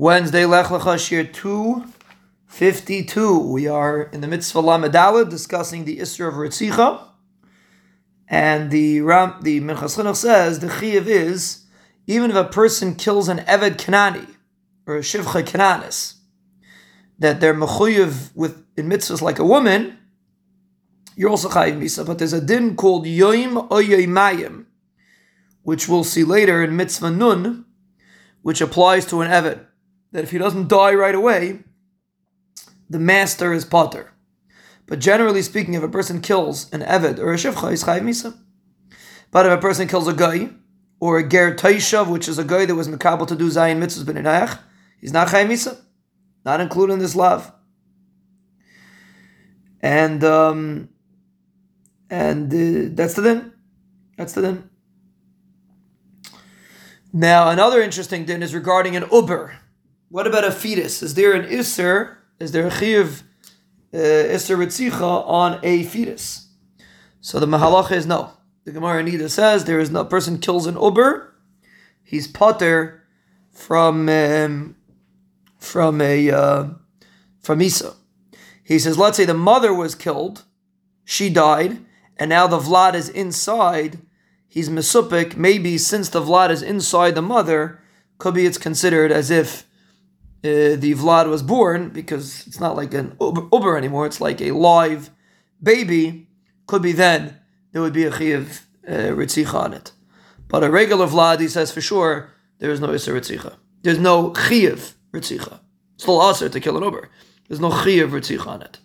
Wednesday, Lech Lecha Shiur 252. We are in the mitzvah Lamed Daled discussing the Isra of Ritzicha. And the Ram, the Minchas Chinuch says the Chiyav is even if a person kills an Eved Kanani or a Shivcha Kananis, that they're mechuyev with in mitzvahs like a woman, you're also chayiv misa. But there's a din called yoim oyoymayim, which we'll see later in mitzvah nun, which applies to an Eved that if he doesn't die right away, the master is potter. But generally speaking, if a person kills an Eved or a Shivcha, he's Chayiv Misa. But if a person kills a goy, or a Ger Taishav, which is a goy that was Makabal to do Zayin Mitzvahs Ben he's not Chayiv Misa. Not included in this lav. And, um, and uh, that's the din. That's the din. Now, another interesting din is regarding an Uber. What about a fetus? Is there an Isser? Is there a Chiv uh, Isser Ritzicha on a fetus? So the Mahalacha is no. The Gemara neither says there is no person kills an Uber, he's potter from um, from a uh, from Isa. He says, let's say the mother was killed, she died, and now the Vlad is inside. He's mesupik. Maybe since the Vlad is inside the mother, could be it's considered as if uh, the Vlad was born because it's not like an Uber anymore. It's like a live baby. Could be then there would be a chiv uh, ritzicha on it. But a regular Vlad, he says for sure, there is no Isser ritzicha. There's no chiv ritzicha. Still also to kill an Uber. There's no chiv ritzicha on it.